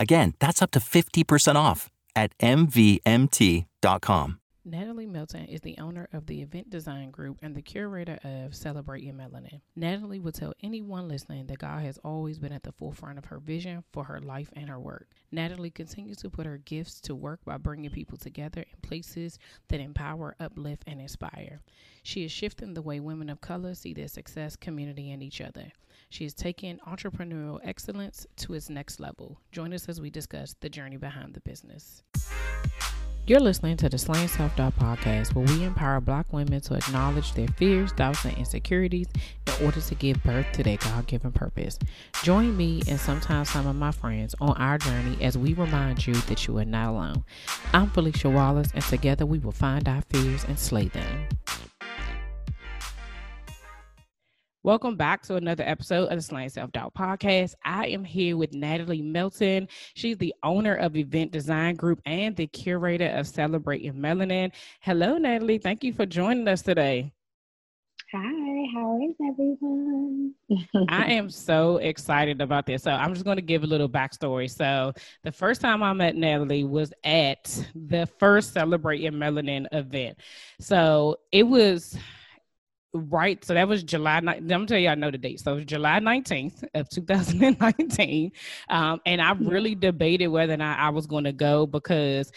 Again, that's up to 50% off at MVMT.com. Natalie Melton is the owner of the Event Design Group and the curator of Celebrate Your Melanin. Natalie will tell anyone listening that God has always been at the forefront of her vision for her life and her work. Natalie continues to put her gifts to work by bringing people together in places that empower, uplift, and inspire. She is shifting the way women of color see their success, community, and each other. She is taking entrepreneurial excellence to its next level. Join us as we discuss the journey behind the business. You're listening to the Slaying Self Doubt podcast, where we empower Black women to acknowledge their fears, doubts, and insecurities in order to give birth to their God given purpose. Join me and sometimes some of my friends on our journey as we remind you that you are not alone. I'm Felicia Wallace, and together we will find our fears and slay them. Welcome back to another episode of the Slaying Self Doubt podcast. I am here with Natalie Melton. She's the owner of Event Design Group and the curator of Celebrate Your Melanin. Hello, Natalie. Thank you for joining us today. Hi, how is everyone? I am so excited about this. So, I'm just going to give a little backstory. So, the first time I met Natalie was at the first Celebrate Your Melanin event. So, it was right so that was july I'm gonna tell you i know the date. So it was july 19th of 2019 um, and i really debated whether or not i was going to go because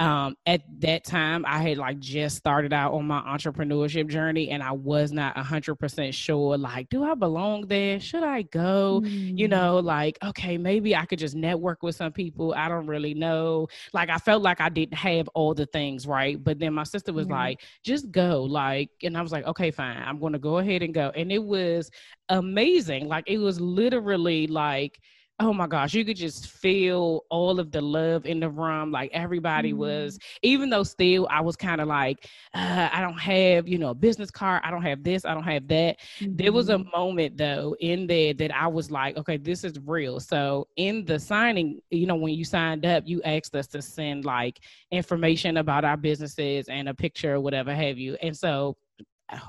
um, at that time i had like just started out on my entrepreneurship journey and i was not 100% sure like do i belong there? Should i go? Mm. you know like okay maybe i could just network with some people. I don't really know. Like i felt like i didn't have all the things right? But then my sister was mm. like just go like and i was like okay fine. I'm going to go ahead and go. And it was amazing. Like it was literally like oh my gosh, you could just feel all of the love in the room. Like everybody mm-hmm. was, even though still I was kind of like, uh, I don't have, you know, a business card. I don't have this. I don't have that. Mm-hmm. There was a mm-hmm. moment though in there that I was like, okay, this is real. So in the signing, you know, when you signed up, you asked us to send like information about our businesses and a picture or whatever have you. And so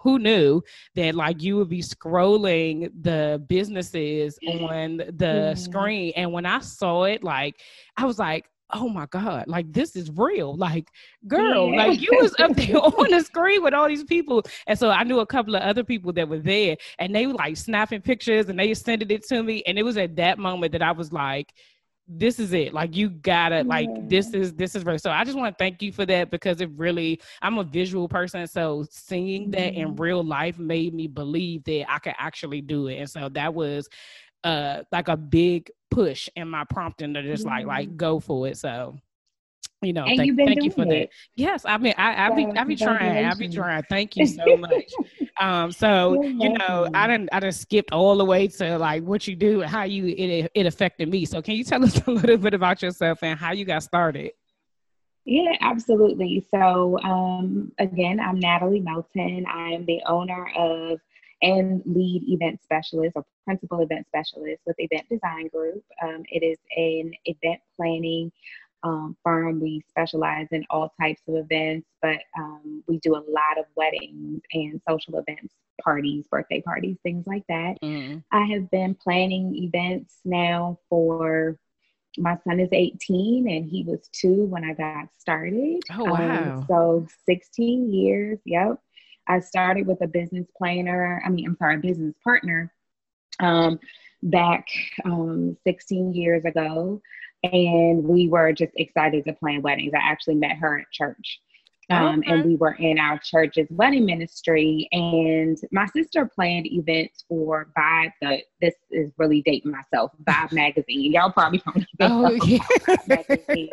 who knew that like you would be scrolling the businesses on the mm-hmm. screen and when i saw it like i was like oh my god like this is real like girl yeah. like you was up there on the screen with all these people and so i knew a couple of other people that were there and they were like snapping pictures and they sent it to me and it was at that moment that i was like this is it. Like you gotta like this is this is right so i just want to thank you for that because it really i'm a visual person so seeing that in mm-hmm. real life made me believe that i could actually do it. And so that was uh like a big push in my prompting to just like like mm-hmm. go for it. So you know, thank, thank you for it. that. Yes, I mean, I, I be, I be trying, I be trying. Thank you so much. um, so you know, I didn't, I just skipped all the way to like what you do and how you it it affected me. So can you tell us a little bit about yourself and how you got started? Yeah, absolutely. So um, again, I'm Natalie Melton. I am the owner of and lead event specialist or principal event specialist with Event Design Group. Um, it is an event planning um, firm. We specialize in all types of events, but um, we do a lot of weddings and social events, parties, birthday parties, things like that. Mm. I have been planning events now for my son is 18 and he was two when I got started. Oh, wow. Um, so 16 years. Yep. I started with a business planner. I mean, I'm sorry, business partner um, back um, 16 years ago and we were just excited to plan weddings. I actually met her at church. Um, okay. And we were in our church's wedding ministry, and my sister planned events for Vibe. The this is really dating myself. Vibe magazine. Y'all probably don't know. Oh, yeah.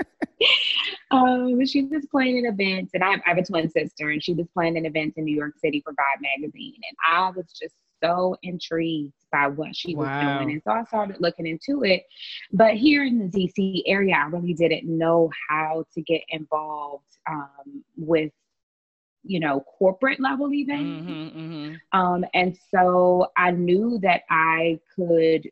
um, she was planning events, and I have, I have a twin sister, and she was planning events in New York City for Vibe magazine, and I was just so intrigued by what she wow. was doing. And so I started looking into it. But here in the DC area, I really didn't know how to get involved um, with you know corporate level events mm-hmm, mm-hmm. Um, and so i knew that i could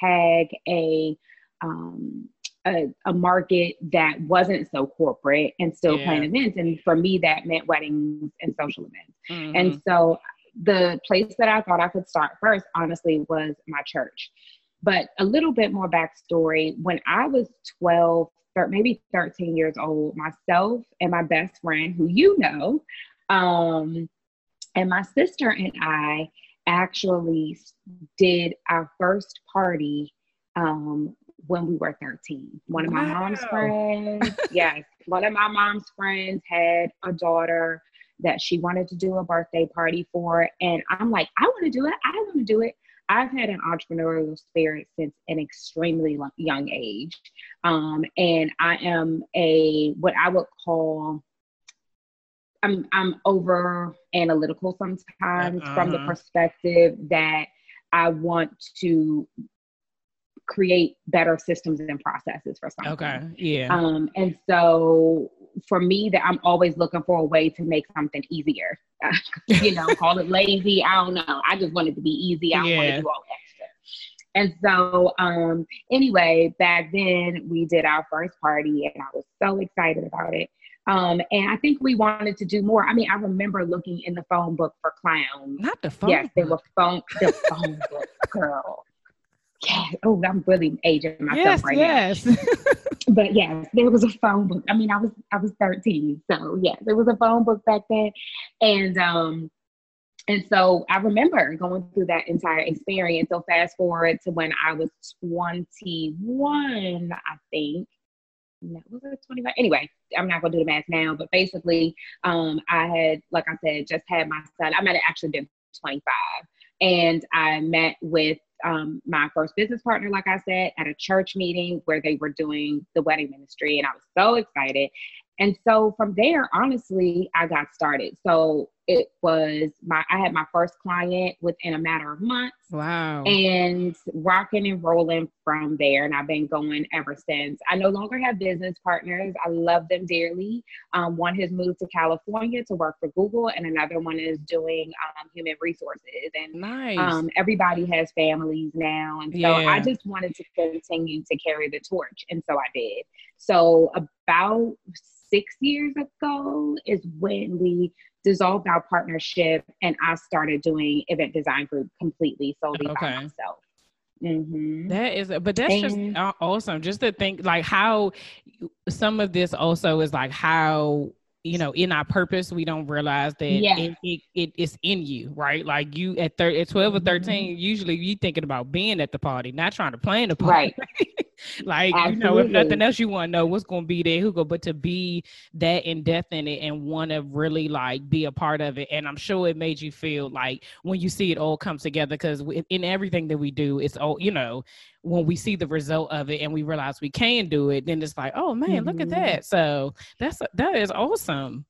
tag a um, a, a, market that wasn't so corporate and still yeah. plan events and for me that meant weddings and social events mm-hmm. and so the place that I thought I could start first, honestly, was my church. But a little bit more backstory when I was 12, maybe 13 years old, myself and my best friend, who you know, um, and my sister and I actually did our first party um, when we were 13. One of my wow. mom's friends, yes, one of my mom's friends had a daughter that she wanted to do a birthday party for. And I'm like, I want to do it. I want to do it. I've had an entrepreneurial spirit since an extremely young age. Um, and I am a, what I would call, I'm, I'm over analytical sometimes uh-huh. from the uh-huh. perspective that I want to create better systems and processes for something. Okay. Yeah. Um, and so for me, that I'm always looking for a way to make something easier. you know, call it lazy. I don't know. I just want it to be easy. I don't yeah. want to do all extra. And so, um, anyway, back then we did our first party, and I was so excited about it. Um, and I think we wanted to do more. I mean, I remember looking in the phone book for clowns. Not the phone. Yes, they were phone the phone book, girl yeah, oh, I'm really aging myself yes, right yes. now. but yes, there was a phone book. I mean, I was I was 13, so yes, there was a phone book back then, and um, and so I remember going through that entire experience. So fast forward to when I was 21, I think. No, was it 25? Anyway, I'm not gonna do the math now, but basically, um, I had, like I said, just had my son. I might have actually been 25, and I met with um, my first business partner, like I said, at a church meeting where they were doing the wedding ministry, and I was so excited. And so from there, honestly, I got started. So it was my I had my first client within a matter of months. Wow. And rocking and rolling from there. And I've been going ever since. I no longer have business partners. I love them dearly. Um, one has moved to California to work for Google, and another one is doing um, human resources. And nice. um, everybody has families now. And so yeah. I just wanted to continue to carry the torch. And so I did. So about six years ago is when we dissolved our partnership and I started doing event design group completely solely okay. by myself. Mm-hmm. That is, but that's and, just awesome. Just to think, like how some of this also is like how you know in our purpose we don't realize that yeah. it, it, it is in you right like you at, thir- at 12 or mm-hmm. 13 mm-hmm. usually you thinking about being at the party not trying to plan the party right like Absolutely. you know if nothing else you want to know what's going to be there who go but to be that in depth in it and want to really like be a part of it and i'm sure it made you feel like when you see it all come together because in everything that we do it's all you know when we see the result of it and we realize we can do it then it's like oh man mm-hmm. look at mm-hmm. that so that's that is awesome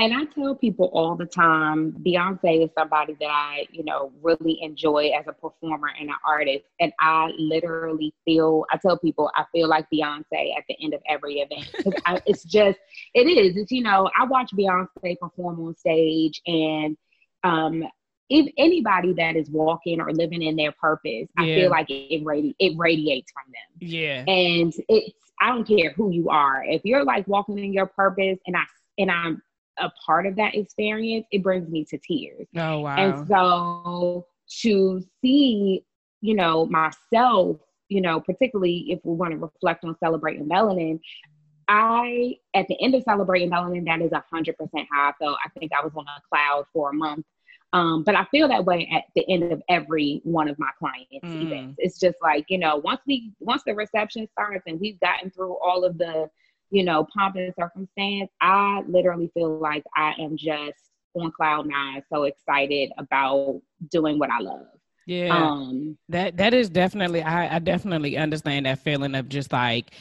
and I tell people all the time, Beyonce is somebody that I, you know, really enjoy as a performer and an artist. And I literally feel, I tell people, I feel like Beyonce at the end of every event. I, it's just, it is. It's, you know, I watch Beyonce perform on stage and, um, if anybody that is walking or living in their purpose, yeah. I feel like it, radi- it radiates from them. Yeah. And it's, I don't care who you are. If you're like walking in your purpose and I, and I'm a part of that experience, it brings me to tears. Oh wow. And so to see, you know, myself, you know, particularly if we want to reflect on celebrating melanin, I at the end of celebrating melanin, that is a hundred percent how I felt. I think I was on a cloud for a month. Um, but I feel that way at the end of every one of my clients' mm. events. It's just like, you know, once we once the reception starts and we've gotten through all of the you know, pomp and circumstance. I literally feel like I am just on cloud nine, so excited about doing what I love. Yeah. Um, that that is definitely I, I definitely understand that feeling of just like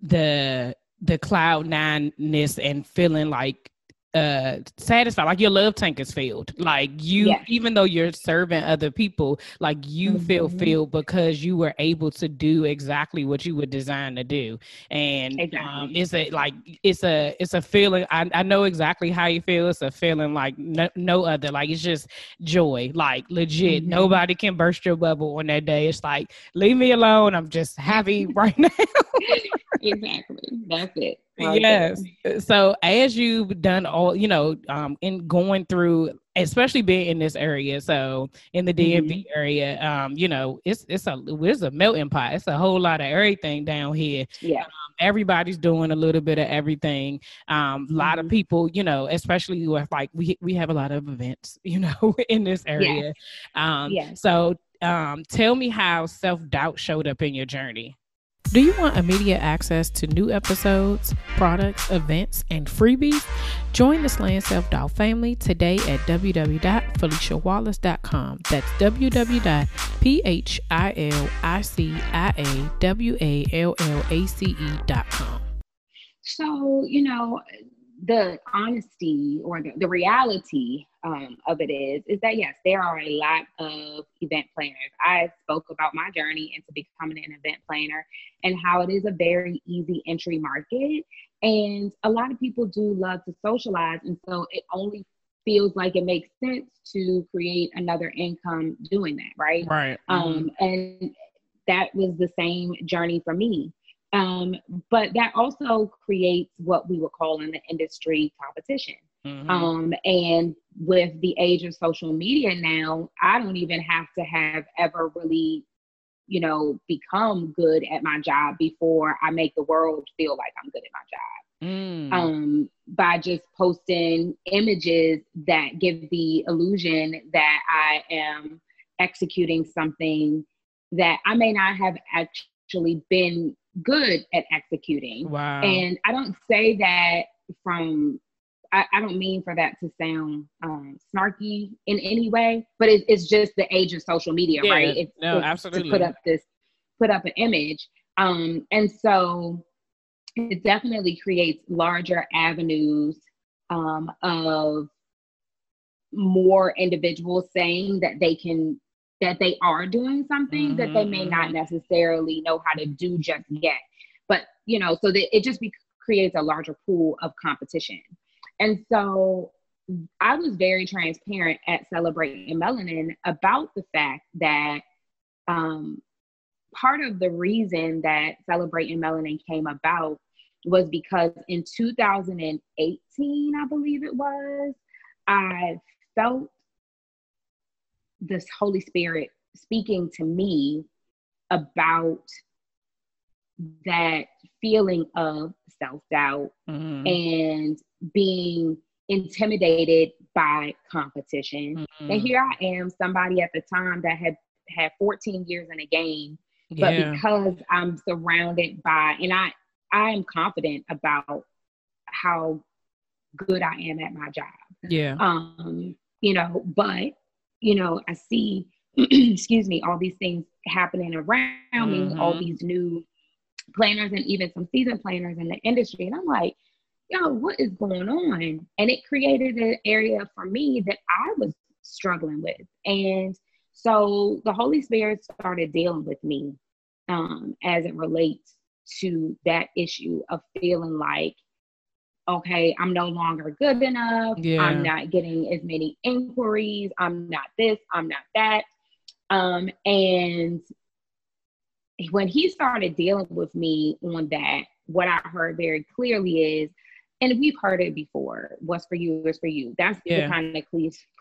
the the cloud nine-ness and feeling like uh satisfied. Like your love tank is filled. Like you yes. even though you're serving other people like you mm-hmm. feel filled because you were able to do exactly what you were designed to do. And um, exactly. um, it's a like it's a it's a feeling. I, I know exactly how you feel. It's a feeling like no, no other. Like it's just joy. Like legit. Mm-hmm. nobody can burst your bubble on that day. It's like leave me alone. I'm just happy right now exactly that's it yes. So as you've done all, you know, um, in going through, especially being in this area, so in the DMV mm-hmm. area, um, you know, it's it's a it's a melting pot. It's a whole lot of everything down here. Yeah. Um, everybody's doing a little bit of everything. Um, a lot mm-hmm. of people, you know, especially with like we we have a lot of events, you know, in this area. Yeah. Um, yeah. So um, tell me how self doubt showed up in your journey. Do you want immediate access to new episodes, products, events, and freebies? Join the Slaying Self Doubt family today at www.feliciawallace.com. That's www.p-h-i-l-i-c-i-a-w-a-l-l-a-c-e.com. So, you know, the honesty or the, the reality um, of it is is that yes there are a lot of event planners. I spoke about my journey into becoming an event planner and how it is a very easy entry market. And a lot of people do love to socialize and so it only feels like it makes sense to create another income doing that right? Right. Um, mm-hmm. and that was the same journey for me. Um, but that also creates what we would call in the industry competition. Mm-hmm. Um, and with the age of social media now, I don't even have to have ever really, you know, become good at my job before I make the world feel like I'm good at my job. Mm. Um, by just posting images that give the illusion that I am executing something that I may not have actually been good at executing. Wow. And I don't say that from I, I don't mean for that to sound um, snarky in any way, but it, it's just the age of social media, yeah, right? It's, no, it's absolutely. To put up this, put up an image, um, and so it definitely creates larger avenues um, of more individuals saying that they can that they are doing something mm-hmm, that they may not mm-hmm. necessarily know how to do just yet. But, you know, so that it just be, creates a larger pool of competition. And so I was very transparent at Celebrating Melanin about the fact that um, part of the reason that Celebrating Melanin came about was because in 2018, I believe it was, I felt this Holy Spirit speaking to me about that feeling of self doubt mm-hmm. and being intimidated by competition. Mm-hmm. And here I am, somebody at the time that had had 14 years in a game, but yeah. because I'm surrounded by, and I I am confident about how good I am at my job. Yeah. Um, you know, but you know, I see, excuse me, all these things happening around mm-hmm. me, all these new planners and even some season planners in the industry. And I'm like, yo, what is going on? And it created an area for me that I was struggling with. And so the Holy Spirit started dealing with me um, as it relates to that issue of feeling like okay, I'm no longer good enough. Yeah. I'm not getting as many inquiries. I'm not this, I'm not that. Um, and when he started dealing with me on that, what I heard very clearly is, and we've heard it before, what's for you is for you. That's yeah. the kind of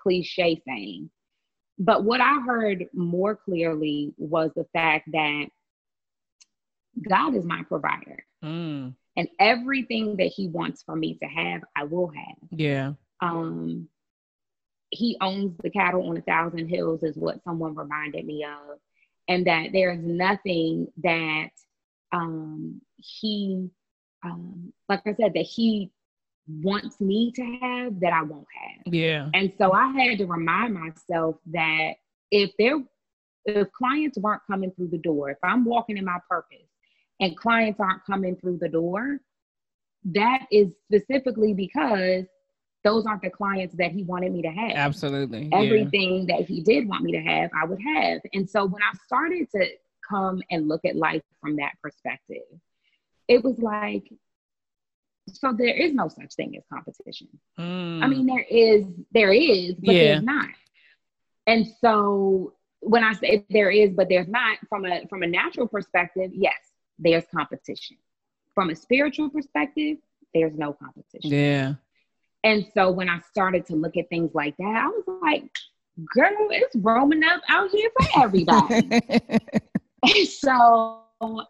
cliche saying. But what I heard more clearly was the fact that God is my provider. Mm and everything that he wants for me to have, I will have. Yeah. Um, he owns the cattle on a thousand hills, is what someone reminded me of, and that there is nothing that um, he um, like I said, that he wants me to have that I won't have. Yeah. And so I had to remind myself that if there if clients weren't coming through the door, if I'm walking in my purpose and clients aren't coming through the door, that is specifically because those aren't the clients that he wanted me to have. Absolutely. Everything yeah. that he did want me to have, I would have. And so when I started to come and look at life from that perspective, it was like, so there is no such thing as competition. Mm. I mean, there is, there is, but yeah. there's not. And so when I say there is, but there's not, from a from a natural perspective, yes, there's competition. From a spiritual perspective, there's no competition. Yeah. And so when I started to look at things like that, I was like, girl, it's roaming up out here for everybody. and so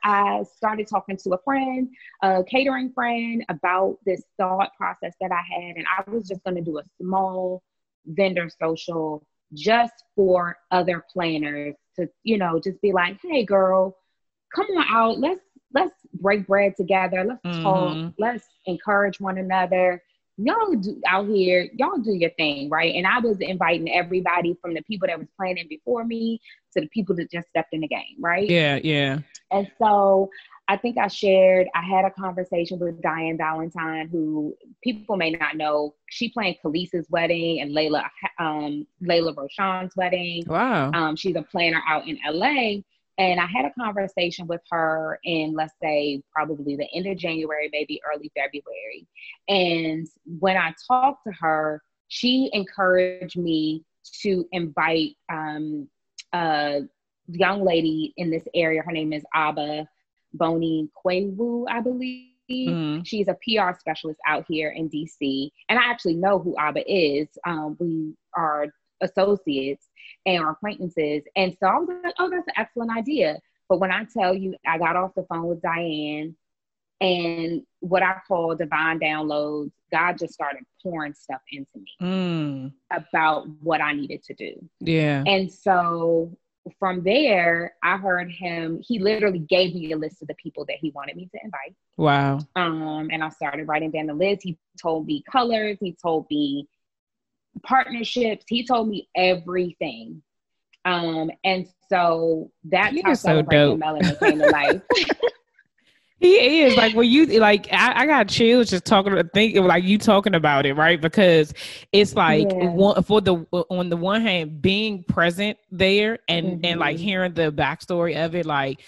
I started talking to a friend, a catering friend, about this thought process that I had. And I was just going to do a small vendor social just for other planners to, you know, just be like, hey, girl, come on out. Let's let's break bread together. Let's mm-hmm. talk. Let's encourage one another y'all do out here, y'all do your thing, right? And I was inviting everybody from the people that was planning before me to the people that just stepped in the game, right? Yeah, yeah. And so I think I shared, I had a conversation with Diann Valentine, who people may not know. She planned Kelis's wedding and Lela, um, Lela Rochon's wedding. Wow. Um, she's a planner out in LA. And I had a conversation with her in, let's say, probably the end of January, maybe early February. And when I talked to her, she encouraged me to invite um, a young lady in this area. Her name is Aba Boni Kwewu, I believe. Mm-hmm. She's a PR specialist out here in DC. And I actually know who Aba is. Um, we are associates and our acquaintances. And so I was like, oh, that's an excellent idea. But when I tell you, I got off the phone with Diann and what I call divine downloads, God just started pouring stuff into me mm. about what I needed to do. Yeah. And so from there, I heard him, he literally gave me a list of the people that he wanted me to invite. Wow. Um, and I started writing down the list. He told me colors, he told me partnerships. He told me everything. Um, and so that's he how so dope. Melanin came to life. He is like when you like I, I, got chills just talking to think like you talking about it right because it's like yeah. one, for the on the one hand being present there and mm-hmm. and like mm-hmm. hearing the backstory of it like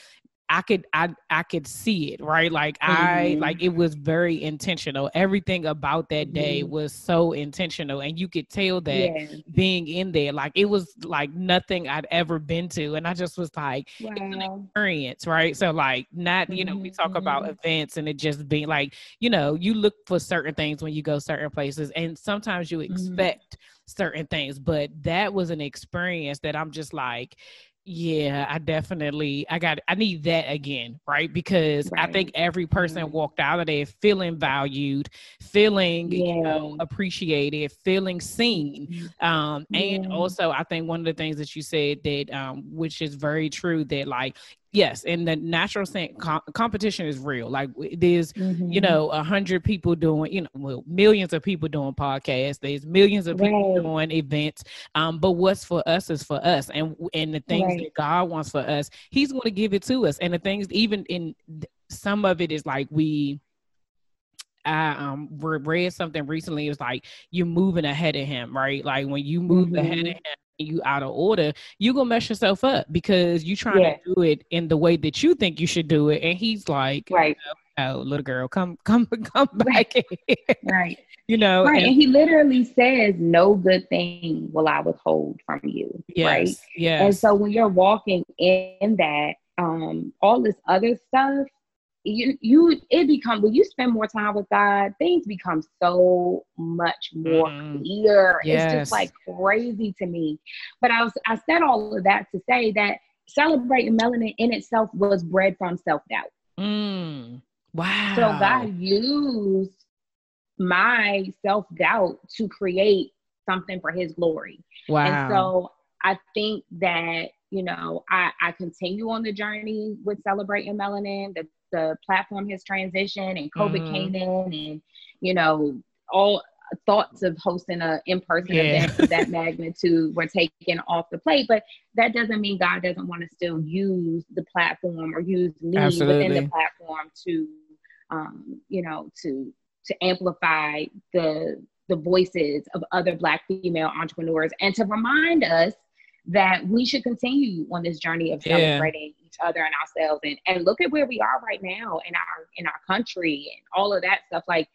I could I I could see it, right? Like mm-hmm. I like it was very intentional. Everything about that day mm-hmm. was so intentional and you could tell that yeah. being in there like it was like nothing I'd ever been to and I just was like wow. an experience, right? So like not, you know, we talk about mm-hmm. events and it just being like, you know, you look for certain things when you go certain places and sometimes you mm-hmm. expect certain things, but that was an experience that I'm just like yeah, I definitely I got I need that again, right? Because right. I think every person walked out of there feeling valued, feeling yeah. you know appreciated, feeling seen. Mm-hmm. Um yeah. and also I think one of the things that you said that um which is very true that like yes and the natural sense com- competition is real like there's mm-hmm. you know a hundred people doing you know well, millions of people doing podcasts there's millions of people right. doing events um but what's for us is for us and and the things right. that god wants for us he's going to give it to us and the things even in some of it is like we I um read something recently. It was like you're moving ahead of him, right? Like when you move mm-hmm. ahead of him, you out of order, you gonna mess yourself up because you trying yeah. to do it in the way that you think you should do it. And he's like, right. Oh, little girl, come, come, come back. right. You know, right. And, and, he literally says, No good thing will I withhold from you. Yes, right. Yeah. And so when you're walking in that, um, all this other stuff you you it becomes when you spend more time with God, things become so much more mm. clear. Yes. It's just like crazy to me. But I was I said all of that to say that celebrating melanin in itself was bred from self doubt. Mm. Wow. So God used my self doubt to create something for His glory. Wow. And so I think that you know I I continue on the journey with celebrating melanin. The the platform has transitioned and COVID mm-hmm. came in and you know all thoughts of hosting a in-person yeah. event of that magnitude were taken off the plate but that doesn't mean god doesn't want to still use the platform or use me Absolutely. within the platform to um, you know to to amplify the the voices of other black female entrepreneurs and to remind us that we should continue on this journey of celebrating yeah. each other and ourselves and, and look at where we are right now in our in our country and all of that stuff like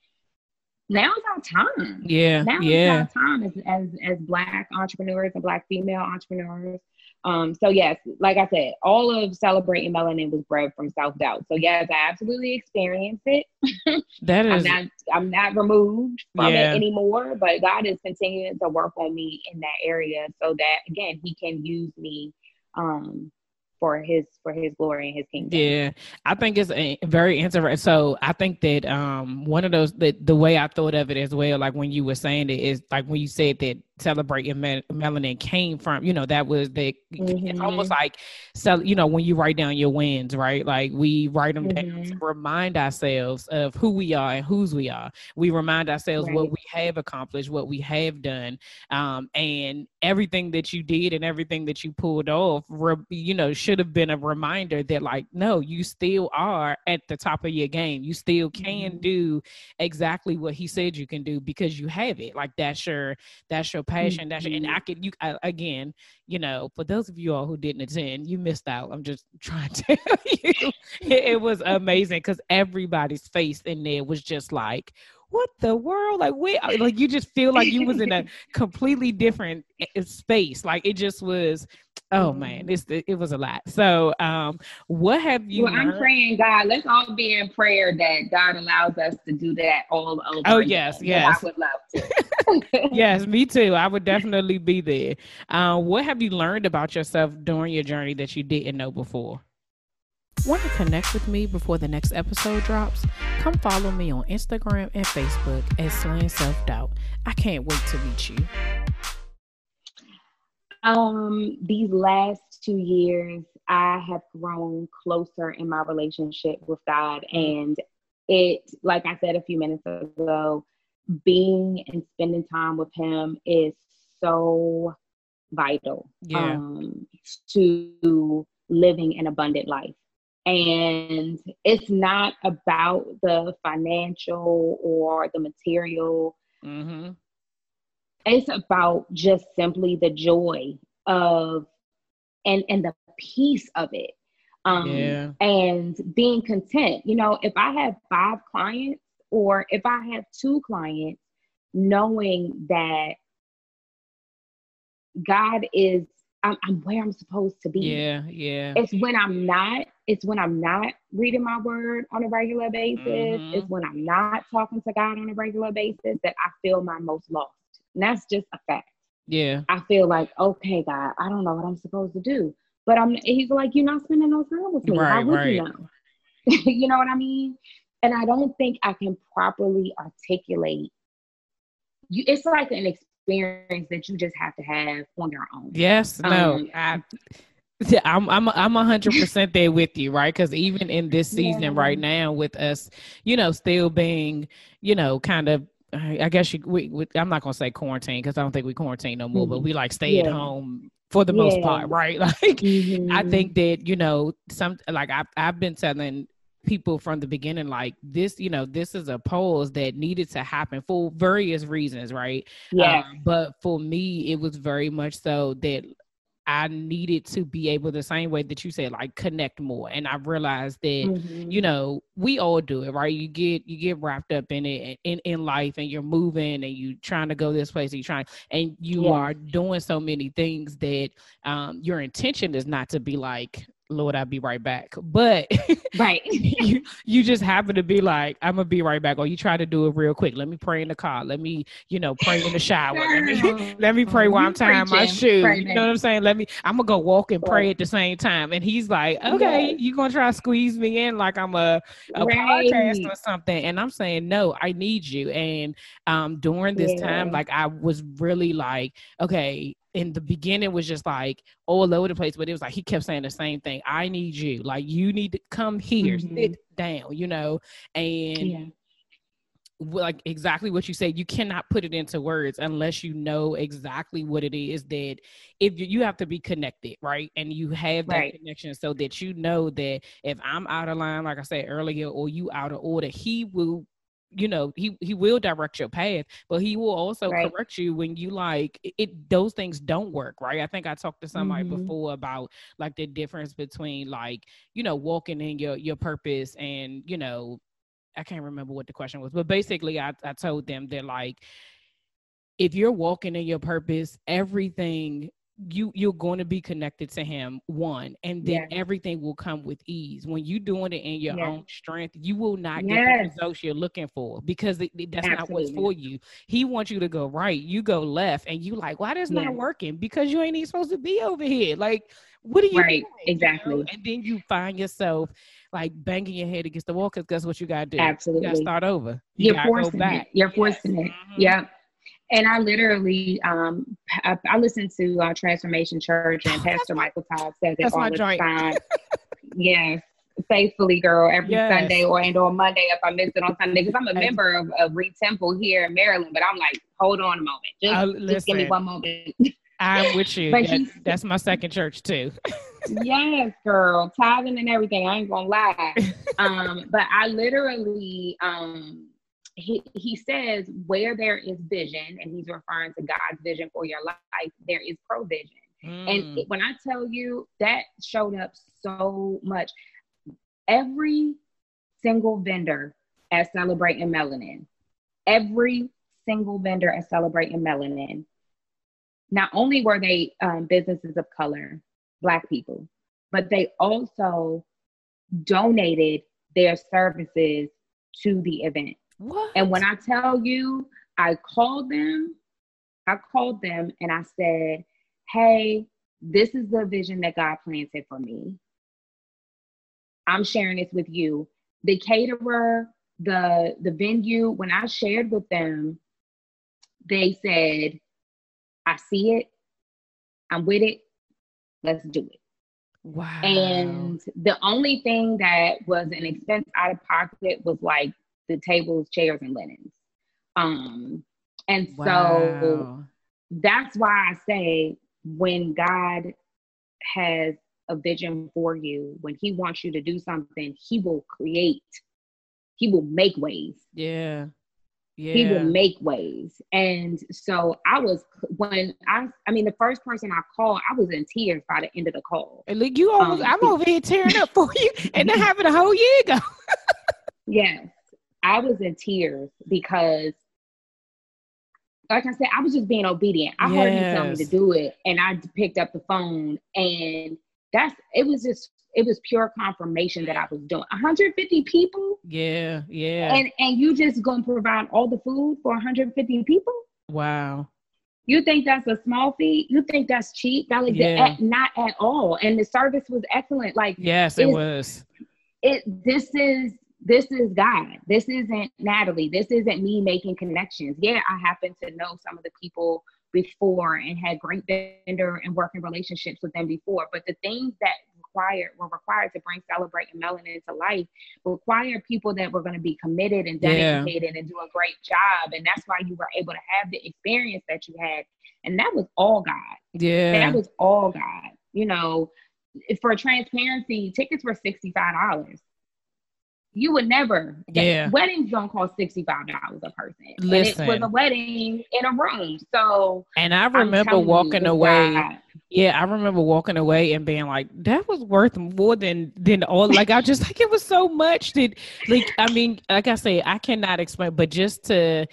now's our time yeah now yeah. our time as, as as black entrepreneurs and black female entrepreneurs um, so yes, like I said, all of celebrating melanin was bred from self doubt. So yes, I absolutely experienced it. That is, I'm not, I'm not removed from yeah. it anymore. But God is continuing to work on me in that area so that again He can use me um, for his for his glory and his kingdom. Yeah, I think it's a, very interesting. So I think that um one of those that the way I thought of it as well, like when you were saying it, is like when you said that celebrating mel- melanin came from you know that was the mm-hmm. it's almost like so you know when you write down your wins right like we write them mm-hmm. down to mm-hmm. remind ourselves of who we are and whose we are we remind ourselves right. what we have accomplished what we have done um, and everything that you did and everything that you pulled off re- you know should have been a reminder that like no you still are at the top of your game you still can mm-hmm. do exactly what he said you can do because you have it like that's your that's your passion. That's and I mm-hmm. could you I, again, you know, for those of you all who didn't attend, you missed out. I'm just trying to tell you, it, it was amazing because everybody's face in there was just like, what the world? Like we like you just feel like you was in a completely different eh, eh, space. Like it just was. Oh man, it's it was a lot. So, um, what have you? Well, I'm praying God. Let's all be in prayer that God allows us to do that all over. Oh yes, yes. I would love to. yes, me too. I would definitely be there. Uh, what have you learned about yourself during your journey that you didn't know before? Want to connect with me before the next episode drops? Come follow me on Instagram and Facebook at Slaying Self Doubt. I can't wait to meet you. Um, these last two years, I have grown closer in my relationship with God, and it, like I said a few minutes ago, being and spending time with Him is so vital yeah. um, to living an abundant life. And it's not about the financial or the material. Mm-hmm. It's about just simply the joy of and and the peace of it. Um, yeah. and being content. You know, if I have five clients or if I have two clients, knowing that God is I'm, I'm, where I'm supposed to be. Yeah, yeah. It's when I'm not. It's when I'm not reading my word on a regular basis. Mm-hmm. It's when I'm not talking to God on a regular basis that I feel my most lost. And that's just a fact. Yeah. I feel like, okay, God, I don't know what I'm supposed to do. But I'm. He's like, you're not spending no time with me. Right, How would right. you know? you know what I mean? And I don't think I can properly articulate. You, it's like an experience that you just have to have on your own. Yes, no, um, I, I'm I'm I'm a hundred percent there with you, right? Because even in this season yeah. right now, with us, you know, still being, you know, kind of I guess you, we, we, I'm not gonna say quarantine because I don't think we quarantine no more, mm-hmm. but we like stay yeah. at home for the yeah. most part, right? Like mm-hmm. I think that you know some like I've I've been telling people from the beginning like this you know this is a pause that needed to happen for various reasons right yeah um, but for me it was very much so that I needed to be able the same way that you said, like connect more. And I realized that, mm-hmm. you know, we all do it, right? You get you get wrapped up in it in, in life and you're moving and you're trying to go this place and you trying and you yeah. are doing so many things that um your intention is not to be like, Lord, I'll be right back. But right, you you just happen to be like, I'm gonna be right back, or you try to do it real quick. Let me pray in the car. Let me, you know, pray in the shower. Let me let me pray while I'm tying my shoe. You know what I'm saying? Let me. I'm gonna go walk and pray at the same time. And he's like, okay, you gonna try to squeeze me in like I'm a a right. podcast or something? And I'm saying, no, I need you. And um, during this yeah. time, like I was really like, okay, in the beginning was just like all over the place, but it was like he kept saying the same thing. I need you. Like you need to come here, mm-hmm. sit down, you know, and yeah. like exactly what you said. You cannot put it into words unless you know exactly what it is that if you, you have to be connected, right? And you have that right. connection so that you know that if I'm out of line, like I said earlier, or you out of order, he will you know he he will direct your path but he will also right. correct you when you like it those things don't work right i think i talked to somebody mm-hmm. before about like the difference between like you know walking in your your purpose and you know i can't remember what the question was but basically i, I told them that like if you're walking in your purpose everything you you're going to be connected to him one and then yes. everything will come with ease. When you're doing it in your yes. own strength you will not yes. get the results you're looking for because that's Absolutely. not what's for you. He wants you to go right. You go left and you like why that's not working? Because you ain't even supposed to be over here. Like what are you right. doing, exactly you know? and then you find yourself like banging your head against the wall because that's what you gotta do? Absolutely you gotta start over. You are forcing it. you're forcing it. Mm-hmm. yeah and I literally, um, I, I listen to uh, Transformation Church, and Pastor Michael Todd says it all the joint. time. yes, faithfully, girl, every yes. Sunday or and or Monday if I miss it on Sunday because I'm a member of, of Reid Temple here in Maryland. But I'm like, hold on a moment, just, uh, just give me one moment. I'm with you. That, that's my second church too. yes, girl, tithing and everything. I ain't gonna lie. Um, but I literally um he, he says where there is vision, and he's referring to God's vision for your life, there is provision. Mm. And when I tell you that showed up so much, every single vendor at Celebrating Melanin, every single vendor at Celebrating Melanin, not only were they um, businesses of color, Black people, but they also donated their services to the event. What? And when I tell you, I called them, I called them and I said, hey, this is the vision that God planted for me. I'm sharing this with you. The caterer, the the venue, when I shared with them, they said, I see it, I'm with it, let's do it. Wow. And the only thing that was an expense out of pocket was like the tables, chairs, and linens. Um, and wow. so that's why I say when God has a vision for you, when He wants you to do something, He will create, He will make ways. Yeah. Yeah. He will make ways. And so I was when I I mean the first person I called, I was in tears by the end of the call. And like you almost um, I'm over here tearing up for you and that happened a whole year ago. yes. I was in tears because, like I said, I was just being obedient. I yes. heard you tell me to do it, and I picked up the phone, and that's it was just it was pure confirmation that I was doing 150 people. Yeah, yeah. And and you just gonna provide all the food for 150 people? Wow. You think that's a small fee? You think that's cheap? That like yeah. the, not at all. And the service was excellent. Like yes, it was. It this is this is God. This isn't Natalie. This isn't me making connections. Yeah, I happen to know some of the people before and had great vendor and working relationships with them before. But the things that required were required to bring celebrate and melanin to life required people that were going to be committed and dedicated yeah. and do a great job. And that's why you were able to have the experience that you had. And that was all God. Yeah. That was all God. You know, for transparency, tickets were $65 you would never. Yeah. Weddings don't cost sixty five dollars a person. Listen. And it was a wedding in a room. So. And I remember walking you, away. God. Yeah, I remember walking away and being like, "That was worth more than than all." Like I just like it was so much that, like, I mean, like I say, I cannot explain, but just to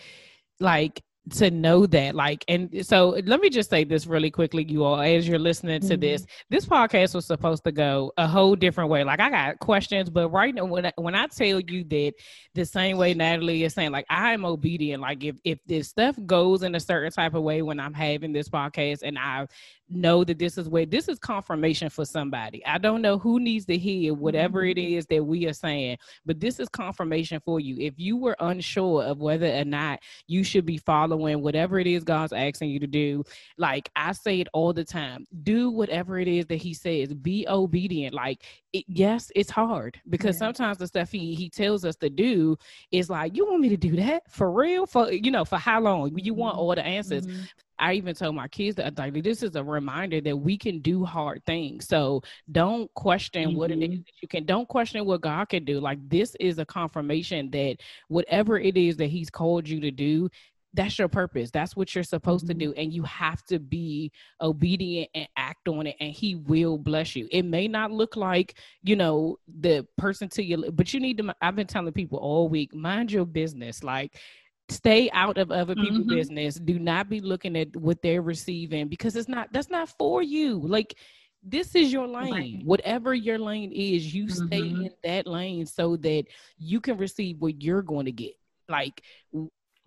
like to know that like and so let me just say this really quickly you all as you're listening to mm-hmm. this this podcast was supposed to go a whole different way like i got questions but right now when I, when i tell you that the same way natalie is saying like i'm obedient like if if this stuff goes in a certain type of way when i'm having this podcast and i know that this is where this is confirmation for somebody. I don't know who needs to hear whatever it mm-hmm. that we are saying, but this is confirmation for you. If you were unsure of whether or not you should be following following whatever it is God's asking you to do. Like I say it all the time do whatever it is that He says, be obedient. Like, it, yes, it's hard because yeah. sometimes the stuff he, he tells us to do is like, you want me to do that for real? For, you know, for how long? You want mm-hmm. all the answers. Mm-hmm. I even told my kids that like this is a reminder that we can do hard things. So don't question mm-hmm. what it is mm-hmm. that you can. Don't question what God can do. Like this is a confirmation that whatever it is that He's called you to do, that's your purpose. That's what you're supposed mm-hmm. to do. And you have to be obedient and act on it, and He will bless you. It may not look like, you know, the person to you, but you need to. I've been telling people all week, mind your business. Like, stay out of other people's mm-hmm. business do not be looking at what they're receiving because it's not that's not for you like this is your lane right. whatever your lane is you mm-hmm. stay in that lane so that you can receive what you're going to get like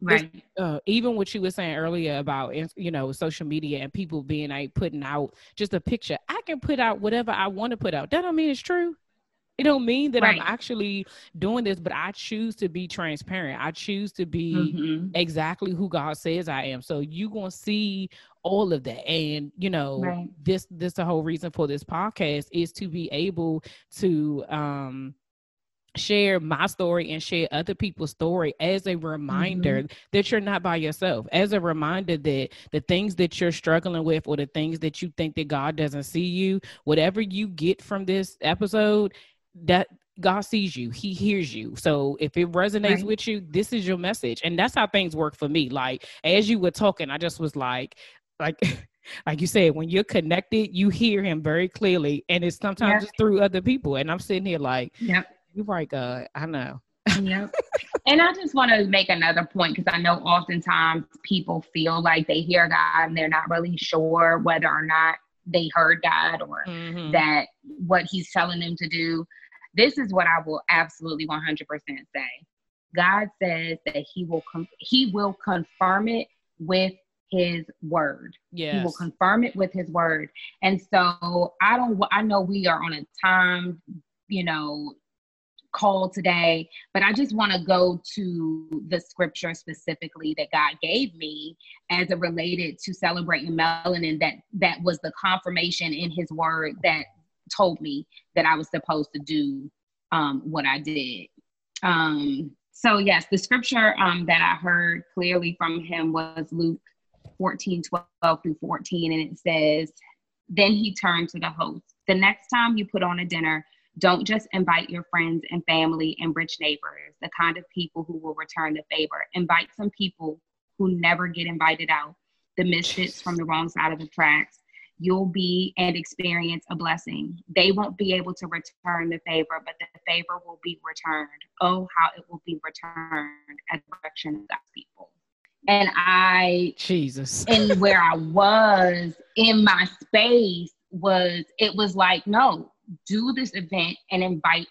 right uh, even what you were saying earlier about you know social media and people being like putting out just a picture i can put out whatever i want to put out that don't mean it's true it don't mean that right. I'm actually doing this, but I choose to be transparent. I choose to be mm-hmm. exactly who God says I am. So you're gonna see all of that. And you know, right. this this the whole reason for this podcast is to be able to um share my story and share other people's story as a reminder mm-hmm. that you're not by yourself as a reminder that the things that you're struggling with or the things that you think that god doesn't see you whatever you get from this episode that God sees you, He hears you. So if it resonates right. with you, this is your message. And that's how things work for me. Like as you were talking, I just was like, like like you said, when you're connected, you hear him very clearly. And it's sometimes just through other people. And I'm sitting here like, yep. You're right, God. I know. yep. And I just want to make another point because I know oftentimes people feel like they hear God and they're not really sure whether or not they heard God or mm-hmm. that what He's telling them to do. This is what I will absolutely 100% say. God says that he will com- he will confirm it with his word. Yes. He will confirm it with his word. And so I don't I know we are on a time, you know, call today, but I just want to go to the scripture specifically that God gave me as it related to celebrating melanin that that was the confirmation in his word that told me that I was supposed to do um, what I did. Um, so, yes, the scripture um, that I heard clearly from him was Luke 14 12 through 14. And it says, Then he turned to the host. The next time you put on a dinner, don't just invite your friends and family and rich neighbors, the kind of people who will return the favor. Invite some people who never get invited out, the misfits from the wrong side of the tracks, you'll be and experience a blessing. They won't be able to return the favor, but the favor will be returned. Oh, how it will be returned at the direction of God's people. And I, Jesus, and where I was in my space was, it was like, no, do this event and invite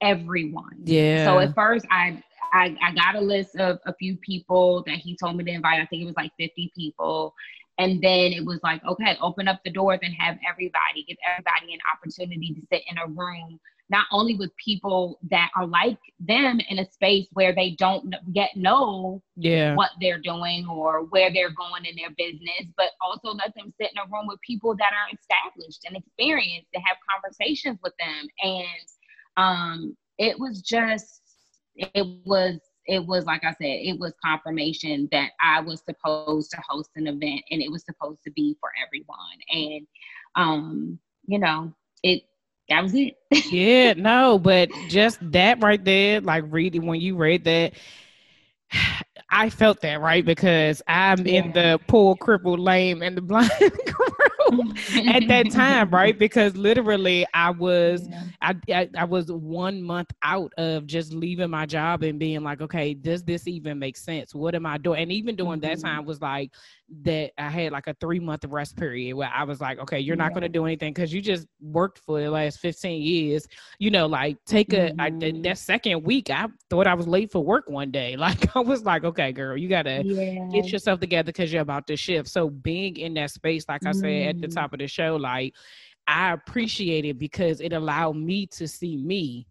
everyone. Yeah. So at first, I, I, I got a list of a few people that he told me to invite. I think it was like 50 people. And then it was like, okay, open up the doors and have everybody, give everybody an opportunity to sit in a room, not only with people that are like them in a space where they don't yet know yeah. what they're doing or where they're going in their business, but also let them sit in a room with people that are established and experienced to have conversations with them. And um, it was just, it was it was like I said, it was confirmation that I was supposed to host an event and it was supposed to be for everyone. And um, you know, it that was it. yeah, no, but just that right there, like reading when you read that, I felt that right because I'm yeah. in the poor, crippled, lame, and the blind group at that time, right? Because literally, I was, yeah. I, I, I was one month out of just leaving my job and being like, okay, does this even make sense? What am I doing? And even during mm-hmm. that time was like that I had like a three month rest period where I was like, okay, you're not going to do anything because you just worked for the last 15 years. You know, like take a mm-hmm. I, that second week, I thought I was late for work one day. Like I was like, okay, girl, you got to yeah. get yourself together because you're about to shift. So being in that space, like I mm-hmm. said at the mm-hmm. top of the show, like I appreciate it because it allowed me to see me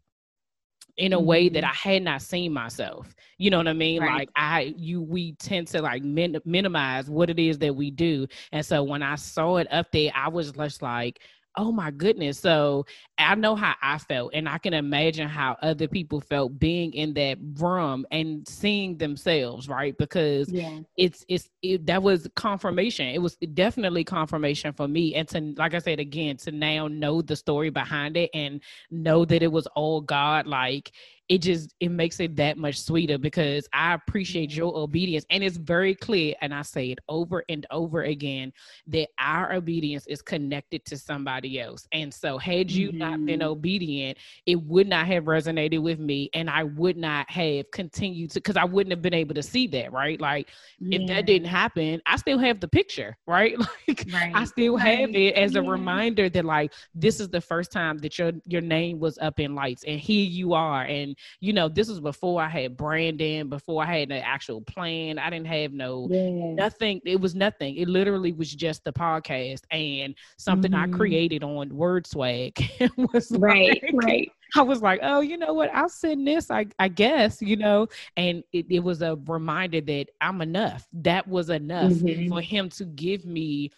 in a way that mm-hmm. I had not seen myself. You know what I mean? Right. Like I you we tend to like min- minimize what it is that we do. And so when I saw it up there, I was just like, oh my goodness. So I know how I felt, and I can imagine how other people felt being in that room and seeing themselves, right? Because yeah. it's it's it, that was confirmation. It was definitely confirmation for me, and to like I said again, to now know the story behind it and know that it was all God. Like it just it makes it that much sweeter because I appreciate your obedience and it's very clear and I say it over and over again that our obedience is connected to somebody else. And so had you mm-hmm. not been mm-hmm. obedient, it would not have resonated with me and I would not have continued to cuz I wouldn't have been able to see that, right? Like yeah. if that didn't happen, I still have the picture, right? Like right. I still right. have it as a reminder that like this is the first time that your your name was up in lights and here you are and you know, this was before I had branding, before I had an actual plan. I didn't have no yeah. nothing. It was nothing. It literally was just the podcast and something mm-hmm. I created on Word Swag. was right, like, right. I was like, oh, you know what? I'll send this, I, I guess, you know. And it, it was a reminder that I'm enough. That was enough mm-hmm. for him to give me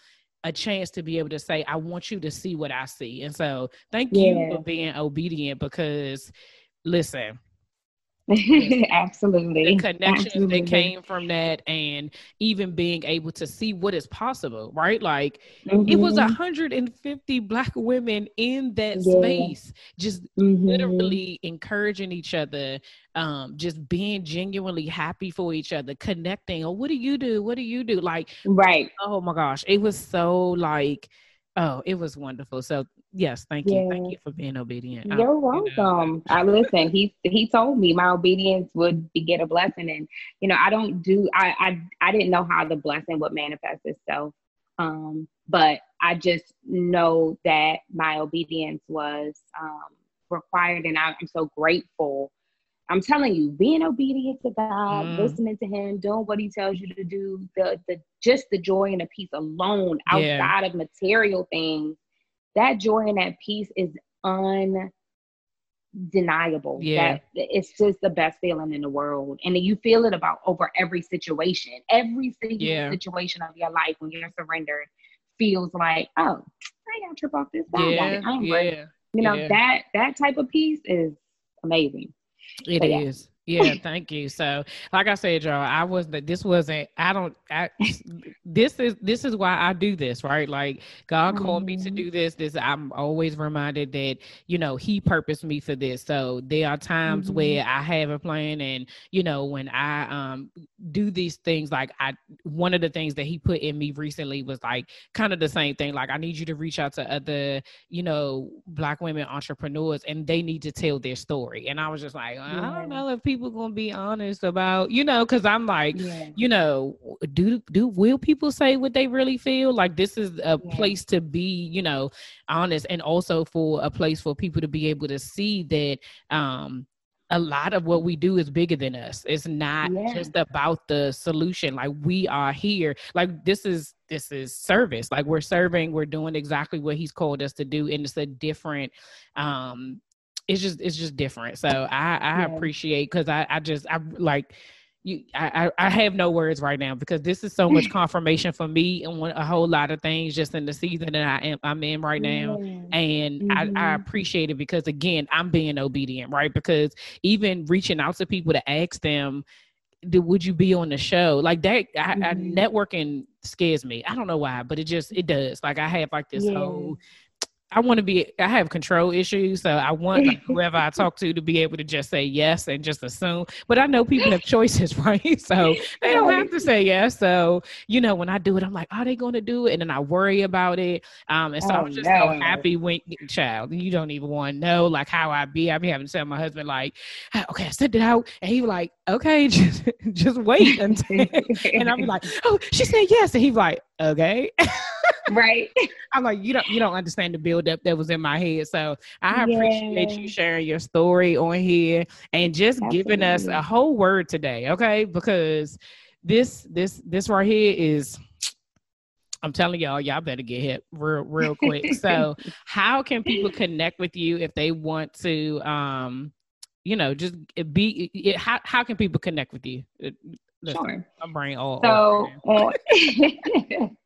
a chance to be able to say, I want you to see what I see. And so thank yeah. you for being obedient because listen, Absolutely. The connections Absolutely. that came from that and even being able to see what is possible, right? Like mm-hmm. it was 150 mm-hmm. black women in that yeah. space, just mm-hmm. literally encouraging each other, um, just being genuinely happy for each other, connecting. Oh, what do you do? What do you do? Like, right. Oh my gosh. It was so like Oh, it was wonderful. So yes, thank you. Yeah. Thank you for being obedient. You're welcome. You know. I listen, he he told me my obedience would get a blessing. And you know, I don't do I I I didn't know how the blessing would manifest itself. Um, but I just know that my obedience was um required and I'm so grateful I'm telling you, being obedient to God, mm. listening to Him, doing what He tells you to do, the the just the joy and the peace alone, outside yeah. of material things, that joy and that peace is undeniable. Yeah, that it's just the best feeling in the world, and you feel it about over every situation, every single yeah. situation of your life when you're surrendered feels like, oh, I ain't gonna trip off this. Yeah, I am yeah. You know yeah. that that type of peace is amazing. It yeah. is. Yeah, thank you. So, like I said, y'all, I was that this wasn't. I don't. I this is this is why I do this, right? Like God called me to mm-hmm. do this. This I'm always reminded that you know He purposed me for this. So there are times mm-hmm. where I have a plan, and you know when I um do these things, like I one of the things that He put in me recently was like kind of the same thing. Like I need you to reach out to other you know Black women entrepreneurs, and they need to tell their story. And I was just like, I don't know if people people gonna be honest about you know because i'm like yeah. you know do do will people say what they really feel like this is a yeah. place to be you know honest and also for a place for people to be able to see that um a lot of what we do is bigger than us. It's not yeah. just about the solution. Like we are here. Like this is this is service. Like we're serving, we're doing exactly what he's called us to do. And it's a different um it's just it's just different. So I I yeah. appreciate because I I just I like you I, I have no words right now because this is so much confirmation for me and a whole lot of things just in the season that I am I'm in right now yeah. and mm-hmm. I, I mm-hmm. appreciate it because again I'm being obedient right because even reaching out to people to ask them would you be on the show like that I, mm-hmm. I, networking scares me I don't know why but it just it does like I have like this yeah. whole I want to be I have control issues, so I want like, whoever I talk to to be able to just say yes and just assume. But I know people have choices, right? So they don't have to say yes. So you know, when I do it, I'm like, are they going to do it? And then I worry about it. Um, and so oh, I'm just no. so happy when child, you don't even want to know like how I be. I be having to tell my husband like, okay, I sent it out, and he was like, okay, just just wait until, and I'm like, oh, she said yes, and he's like, okay. right. I'm like, you don't you don't understand the buildup that was in my head. So I yeah. appreciate you sharing your story on here and just Absolutely. giving us a whole word today, okay? Because this this this right here is I'm telling y'all, y'all better get hit real real quick. so how can people connect with you if they want to um you know, just be. It, how how can people connect with you? Listen, sure. My brain all. So. all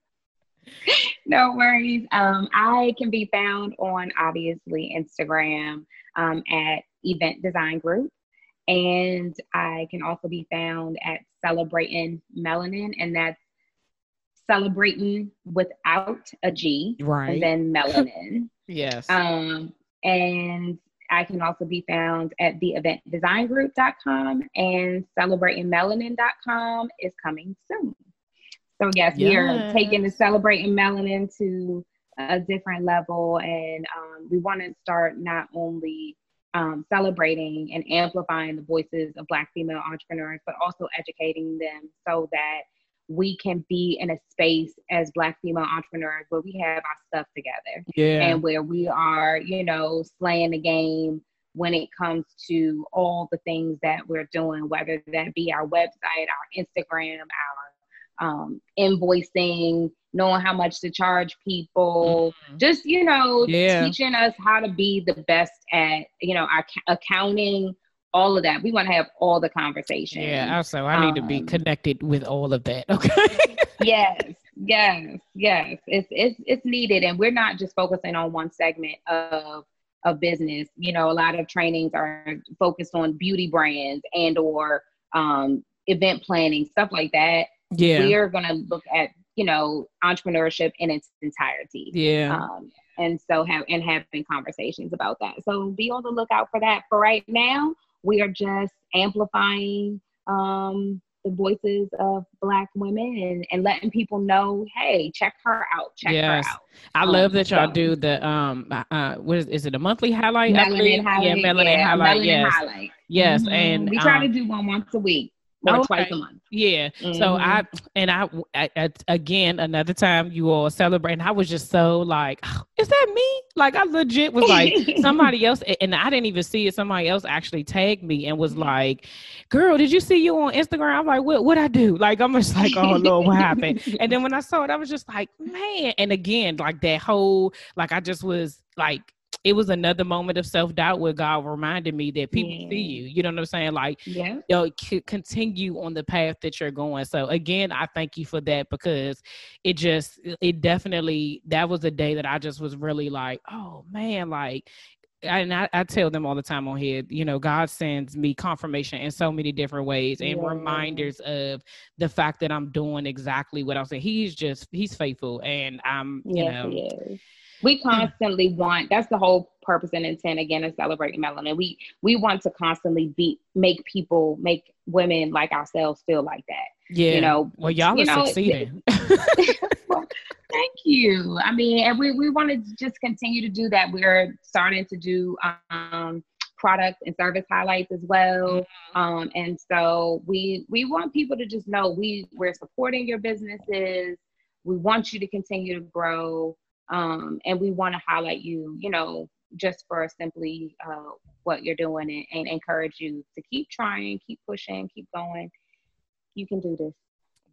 no worries. Um, I can be found on obviously Instagram um, at Event Design Group. And I can also be found at Celebrating Melanin, and that's celebrating without a G, right? And then melanin. yes. Um, and I can also be found at the eventdesigngroup.com and celebratingmelanin.com is coming soon. So yes, yes. we are taking the celebrating melanin to a different level, and um, we want to start not only um, celebrating and amplifying the voices of Black female entrepreneurs, but also educating them so that we can be in a space as Black female entrepreneurs where we have our stuff together, yeah, and where we are, you know, slaying the game when it comes to all the things that we're doing, whether that be our website, our Instagram, our um, invoicing, knowing how much to charge people, mm-hmm. just, you know, yeah. teaching us how to be the best at, you know, our accounting, all of that. We want to have all the conversation. Yeah, also, I need um, to be um, connected with all of that. Okay. yes, yes, yes. It's, it's, it's needed. And we're not just focusing on one segment of, of business. You know, a lot of trainings are focused on beauty brands and or um, event planning, stuff like that yeah we are going to look at you know entrepreneurship in its entirety yeah um, and so have and having conversations about that so be on the lookout for that for right now we are just amplifying um, the voices of black women and, and letting people know hey check her out check yes. her out i um, love that y'all so, do the um uh what is, is it a monthly highlight melanin highlight yeah melanin yeah, highlight melanin yes highlight. yes mm-hmm. and we try um, to do one once a week or okay. twice a month. Yeah. Mm-hmm. So I and I, I, I, again another time you all celebrating. I was just so like, oh, is that me? Like I legit was like somebody else, and I didn't even see it. Somebody else actually tagged me and was like, "Girl, did you see you on Instagram?" I'm like, "What? What I do?" Like I'm just like, "Oh Lord, what happened?" and then when I saw it, I was just like, "Man!" And again, like that whole like I just was like it was another moment of self doubt where God reminded me that people yeah. see you. You know what I'm saying? Like, yeah, you know, c- continue on the path that you're going. So again, I thank you for that because it just, it definitely, that was a day that I just was really like, oh man, like and I, I, tell them all the time on here, you know, God sends me confirmation in so many different ways and yeah. reminders of the fact that I'm doing exactly what I'm saying. He's just, he's faithful. And I'm, you yes, know, we constantly want that's the whole purpose and intent again of celebrating melanin. We we want to constantly be make people make women like ourselves feel like that yeah. you know? Well y'all you are know, succeeding. Well, thank you. I mean and we, we want to just continue to do that. We're starting to do um product and service highlights as well. Mm-hmm. um, and so we we want people to just know we we're supporting your businesses. We want you to continue to grow um, and we want to highlight you, you know, just for simply uh, what you're doing and, and encourage you to keep trying, keep pushing, keep going. You can do this.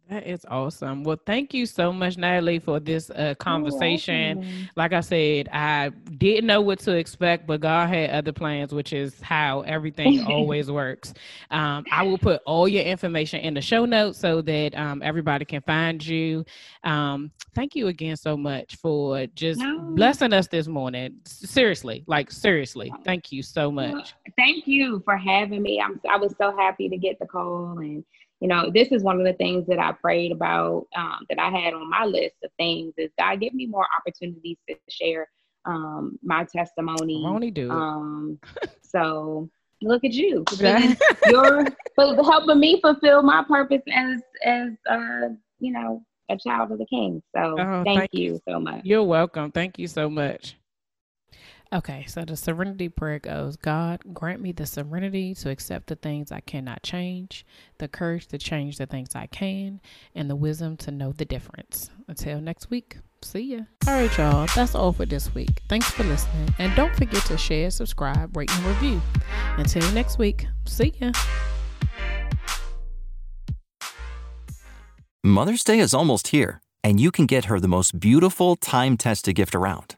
That is awesome. Well, thank you so much, Natalie, for this uh, conversation. Like I said, I didn't know what to expect, but God had other plans, which is how everything always works. Um, I will put all your information in the show notes so that um, everybody can find you. Um, thank you again so much for just no. blessing us this morning. Seriously, like seriously, thank you so much. Thank you for having me. I'm, I was so happy to get the call and you know, this is one of the things that I prayed about um, that I had on my list of things is God give me more opportunities to share um, my testimony. Only do. Um, so look at you, you're helping me fulfill my purpose as as uh, you know a child of the King. So oh, thank, thank you so much. You're welcome. Thank you so much. Okay, so the serenity prayer goes God, grant me the serenity to accept the things I cannot change, the courage to change the things I can, and the wisdom to know the difference. Until next week, see ya. All right, y'all, that's all for this week. Thanks for listening, and don't forget to share, subscribe, rate, and review. Until next week, see ya. Mother's Day is almost here, and you can get her the most beautiful time tested gift around